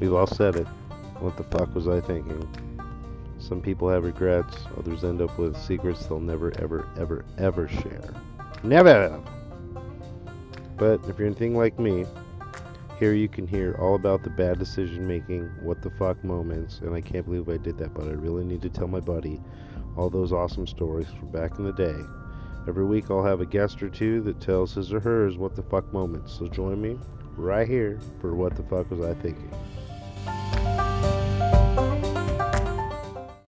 We've all said it. What the fuck was I thinking? Some people have regrets, others end up with secrets they'll never, ever, ever, ever share. Never! But if you're anything like me, here you can hear all about the bad decision making, what the fuck moments, and I can't believe I did that, but I really need to tell my buddy all those awesome stories from back in the day. Every week I'll have a guest or two that tells his or hers what the fuck moments, so join me right here for What the Fuck Was I Thinking.